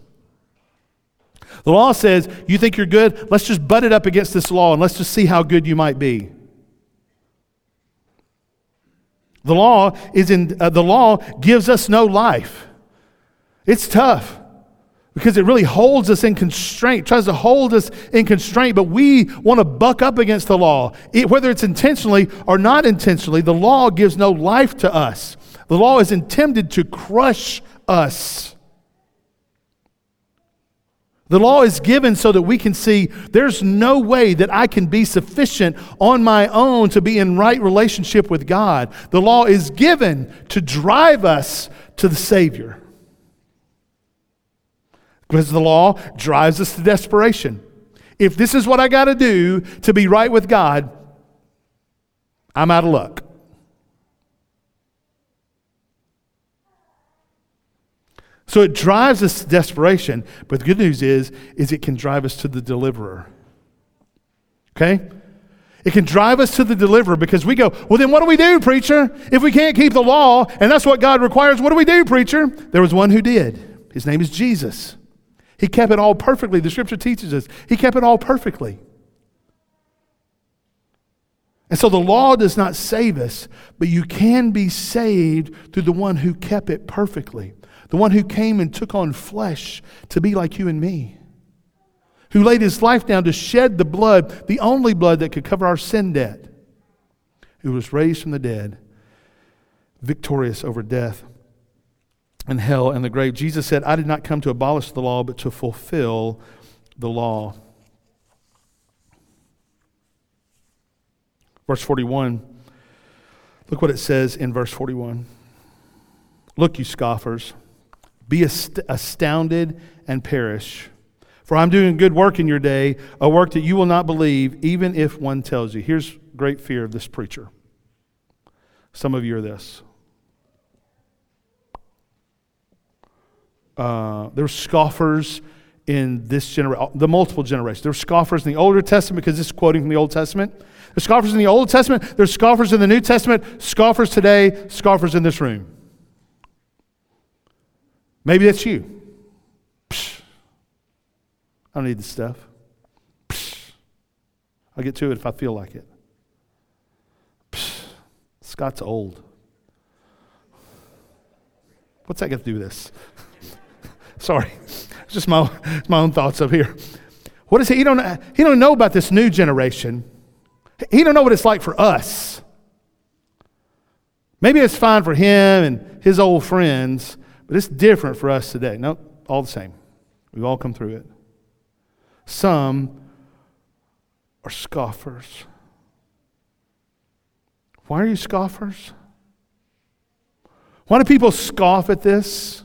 The law says, You think you're good? Let's just butt it up against this law and let's just see how good you might be. The law is in uh, the law gives us no life. It's tough because it really holds us in constraint, tries to hold us in constraint, but we want to buck up against the law. It, whether it's intentionally or not intentionally, the law gives no life to us. The law is intended to crush us. The law is given so that we can see there's no way that I can be sufficient on my own to be in right relationship with God. The law is given to drive us to the Savior. Because the law drives us to desperation. If this is what I got to do to be right with God, I'm out of luck. So it drives us to desperation, but the good news is is it can drive us to the deliverer. Okay? It can drive us to the deliverer because we go, well, then what do we do, preacher? If we can't keep the law and that's what God requires, what do we do, preacher? There was one who did. His name is Jesus. He kept it all perfectly. The scripture teaches us he kept it all perfectly. And so the law does not save us, but you can be saved through the one who kept it perfectly the one who came and took on flesh to be like you and me, who laid his life down to shed the blood, the only blood that could cover our sin debt, who was raised from the dead, victorious over death and hell and the grave. Jesus said, I did not come to abolish the law, but to fulfill the law. Verse 41. Look what it says in verse 41. Look, you scoffers. Be astounded and perish. For I'm doing good work in your day, a work that you will not believe, even if one tells you. Here's great fear of this preacher. Some of you are this. Uh, there were scoffers in this generation, the multiple generations. There were scoffers in the Old Testament because this is quoting from the Old Testament. There There's scoffers in the Old Testament. There There's scoffers in the New Testament. Scoffers today. Scoffers in this room. Maybe that's you. Psh, I don't need this stuff. Psh, I'll get to it if I feel like it. Psh, Scott's old. What's that got to do with this? Sorry, it's just my, my own thoughts up here. What is he? He don't, he don't know about this new generation. He don't know what it's like for us. Maybe it's fine for him and his old friends, but it's different for us today. No, all the same. We've all come through it. Some are scoffers. Why are you scoffers? Why do people scoff at this?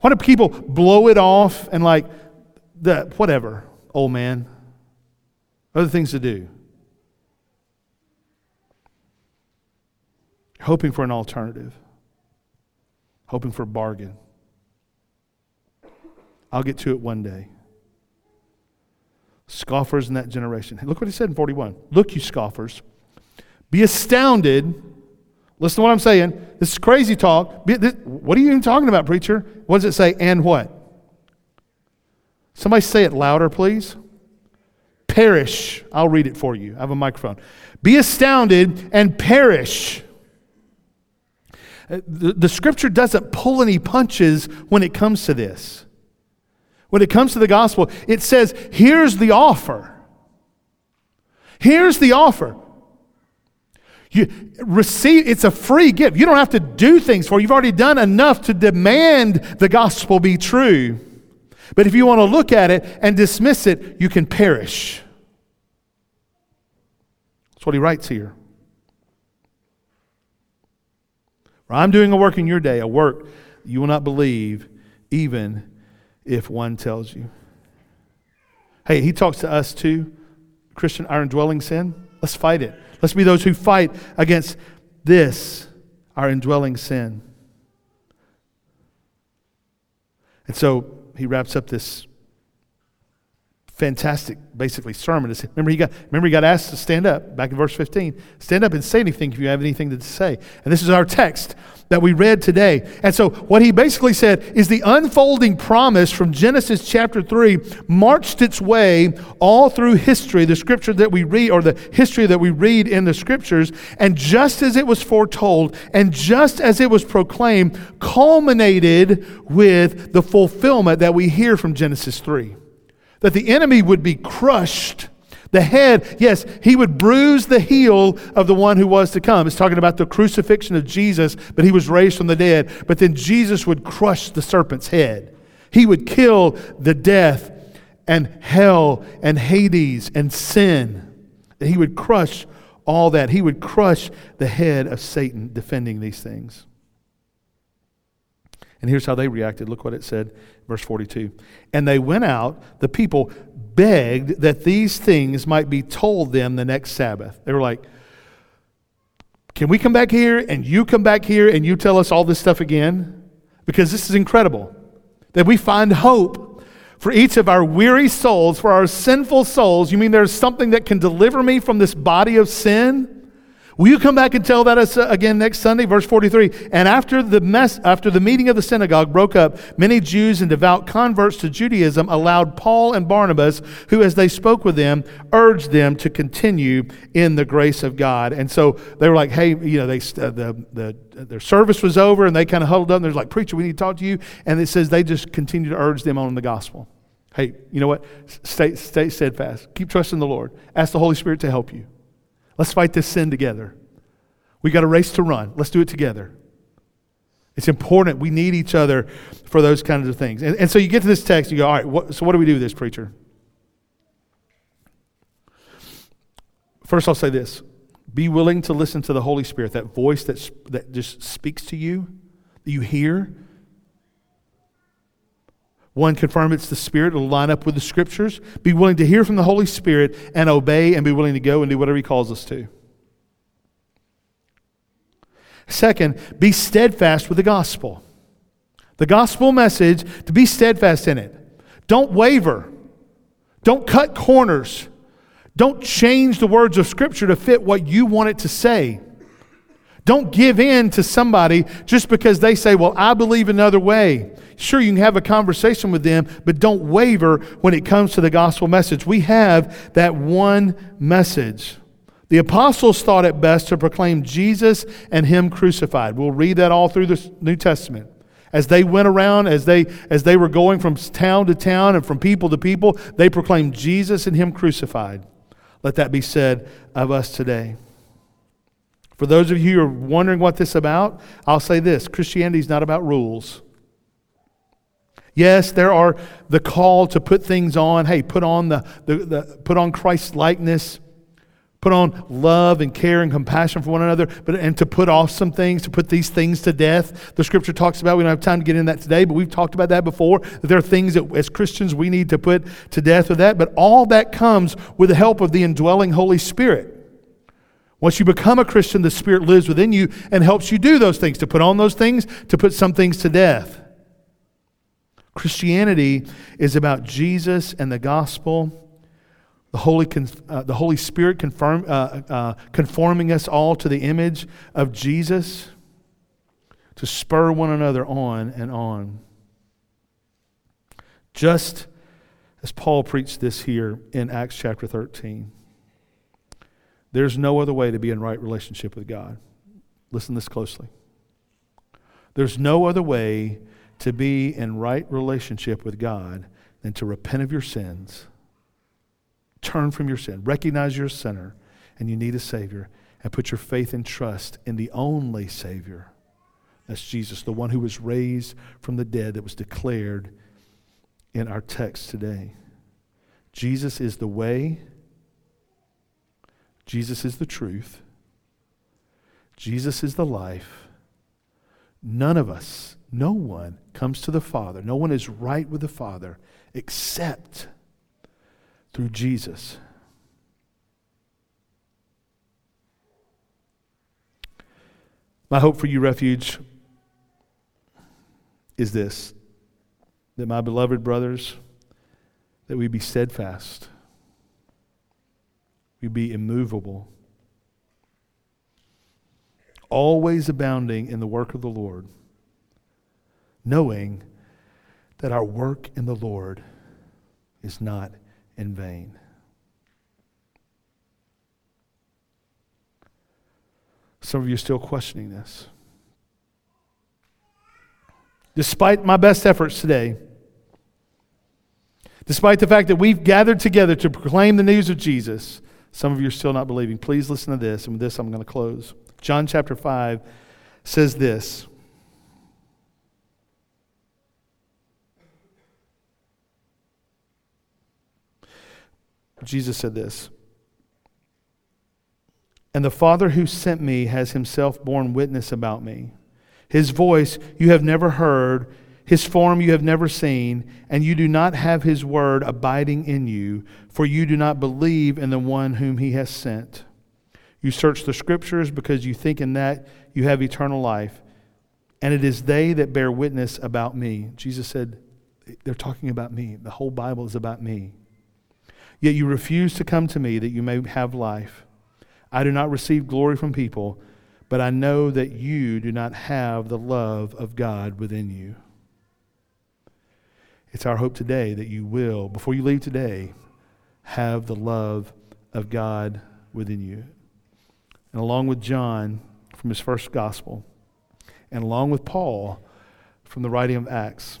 Why do people blow it off and like, the, whatever, old man? Other things to do. Hoping for an alternative, hoping for a bargain. I'll get to it one day. Scoffers in that generation. Look what he said in 41. Look, you scoffers. Be astounded. Listen to what I'm saying. This is crazy talk. Be, this, what are you even talking about, preacher? What does it say? And what? Somebody say it louder, please. Perish. I'll read it for you. I have a microphone. Be astounded and perish. Uh, the, the scripture doesn't pull any punches when it comes to this. When it comes to the gospel, it says, here's the offer. Here's the offer. You receive, it's a free gift. You don't have to do things for it. You've already done enough to demand the gospel be true. But if you want to look at it and dismiss it, you can perish. That's what he writes here. I'm doing a work in your day, a work you will not believe, even if one tells you. Hey, he talks to us too. Christian iron dwelling sin. Let's fight it. Let's be those who fight against this, our indwelling sin. And so he wraps up this fantastic, basically, sermon. Remember he, got, remember, he got asked to stand up, back in verse 15. Stand up and say anything if you have anything to say. And this is our text that we read today. And so, what he basically said is the unfolding promise from Genesis chapter 3 marched its way all through history, the scripture that we read, or the history that we read in the scriptures. And just as it was foretold, and just as it was proclaimed, culminated with the fulfillment that we hear from Genesis 3 that the enemy would be crushed. The head, yes, he would bruise the heel of the one who was to come. It's talking about the crucifixion of Jesus, but he was raised from the dead. But then Jesus would crush the serpent's head. He would kill the death and hell and Hades and sin. He would crush all that. He would crush the head of Satan defending these things. And here's how they reacted. Look what it said, verse 42. And they went out, the people begged that these things might be told them the next Sabbath. They were like, Can we come back here and you come back here and you tell us all this stuff again? Because this is incredible. That we find hope for each of our weary souls, for our sinful souls. You mean there's something that can deliver me from this body of sin? Will you come back and tell that us uh, again next Sunday? Verse 43. And after the, mess, after the meeting of the synagogue broke up, many Jews and devout converts to Judaism allowed Paul and Barnabas, who, as they spoke with them, urged them to continue in the grace of God. And so they were like, hey, you know, they, uh, the, the, their service was over and they kind of huddled up and they're like, preacher, we need to talk to you. And it says they just continued to urge them on in the gospel. Hey, you know what? Stay, stay steadfast. Keep trusting the Lord. Ask the Holy Spirit to help you. Let's fight this sin together. We got a race to run. Let's do it together. It's important. We need each other for those kinds of things. And, and so you get to this text, you go, all right, what, so what do we do with this, preacher? First, I'll say this be willing to listen to the Holy Spirit, that voice that, that just speaks to you, that you hear. One, confirm it's the Spirit. It'll line up with the Scriptures. Be willing to hear from the Holy Spirit and obey and be willing to go and do whatever He calls us to. Second, be steadfast with the gospel. The gospel message, to be steadfast in it. Don't waver. Don't cut corners. Don't change the words of Scripture to fit what you want it to say. Don't give in to somebody just because they say, Well, I believe another way. Sure, you can have a conversation with them, but don't waver when it comes to the gospel message. We have that one message. The apostles thought it best to proclaim Jesus and Him crucified. We'll read that all through the New Testament. As they went around, as they, as they were going from town to town and from people to people, they proclaimed Jesus and Him crucified. Let that be said of us today. For those of you who are wondering what this is about, I'll say this Christianity is not about rules. Yes, there are the call to put things on. Hey, put on the, the, the put on Christ's likeness. Put on love and care and compassion for one another, but and to put off some things, to put these things to death. The scripture talks about, we don't have time to get into that today, but we've talked about that before. That there are things that as Christians we need to put to death with that. But all that comes with the help of the indwelling Holy Spirit. Once you become a Christian, the Spirit lives within you and helps you do those things, to put on those things, to put some things to death. Christianity is about Jesus and the gospel the Holy, uh, the Holy Spirit confirm, uh, uh, conforming us all to the image of Jesus to spur one another on and on. Just as Paul preached this here in Acts chapter 13. There's no other way to be in right relationship with God. Listen this closely. There's no other way to be in right relationship with God than to repent of your sins Turn from your sin. Recognize you're a sinner and you need a Savior. And put your faith and trust in the only Savior. That's Jesus, the one who was raised from the dead that was declared in our text today. Jesus is the way, Jesus is the truth, Jesus is the life. None of us, no one comes to the Father, no one is right with the Father except through Jesus. My hope for you, refuge, is this that my beloved brothers, that we be steadfast, we be immovable, always abounding in the work of the Lord, knowing that our work in the Lord is not in vain. Some of you are still questioning this. Despite my best efforts today, despite the fact that we've gathered together to proclaim the news of Jesus, some of you are still not believing. Please listen to this, and with this I'm going to close. John chapter 5 says this Jesus said this And the Father who sent me has himself borne witness about me. His voice you have never heard, his form you have never seen, and you do not have his word abiding in you, for you do not believe in the one whom he has sent. You search the scriptures because you think in that you have eternal life, and it is they that bear witness about me. Jesus said, They're talking about me. The whole Bible is about me. Yet you refuse to come to me that you may have life. I do not receive glory from people, but I know that you do not have the love of God within you. It's our hope today that you will, before you leave today, have the love of God within you. And along with John from his first gospel, and along with Paul from the writing of Acts,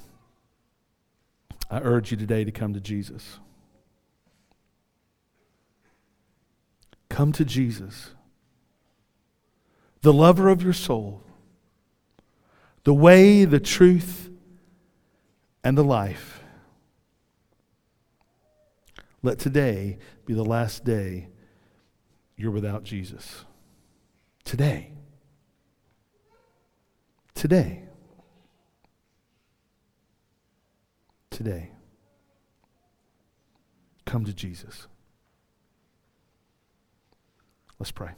I urge you today to come to Jesus. Come to Jesus, the lover of your soul, the way, the truth, and the life. Let today be the last day you're without Jesus. Today. Today. Today. Come to Jesus. Let's pray.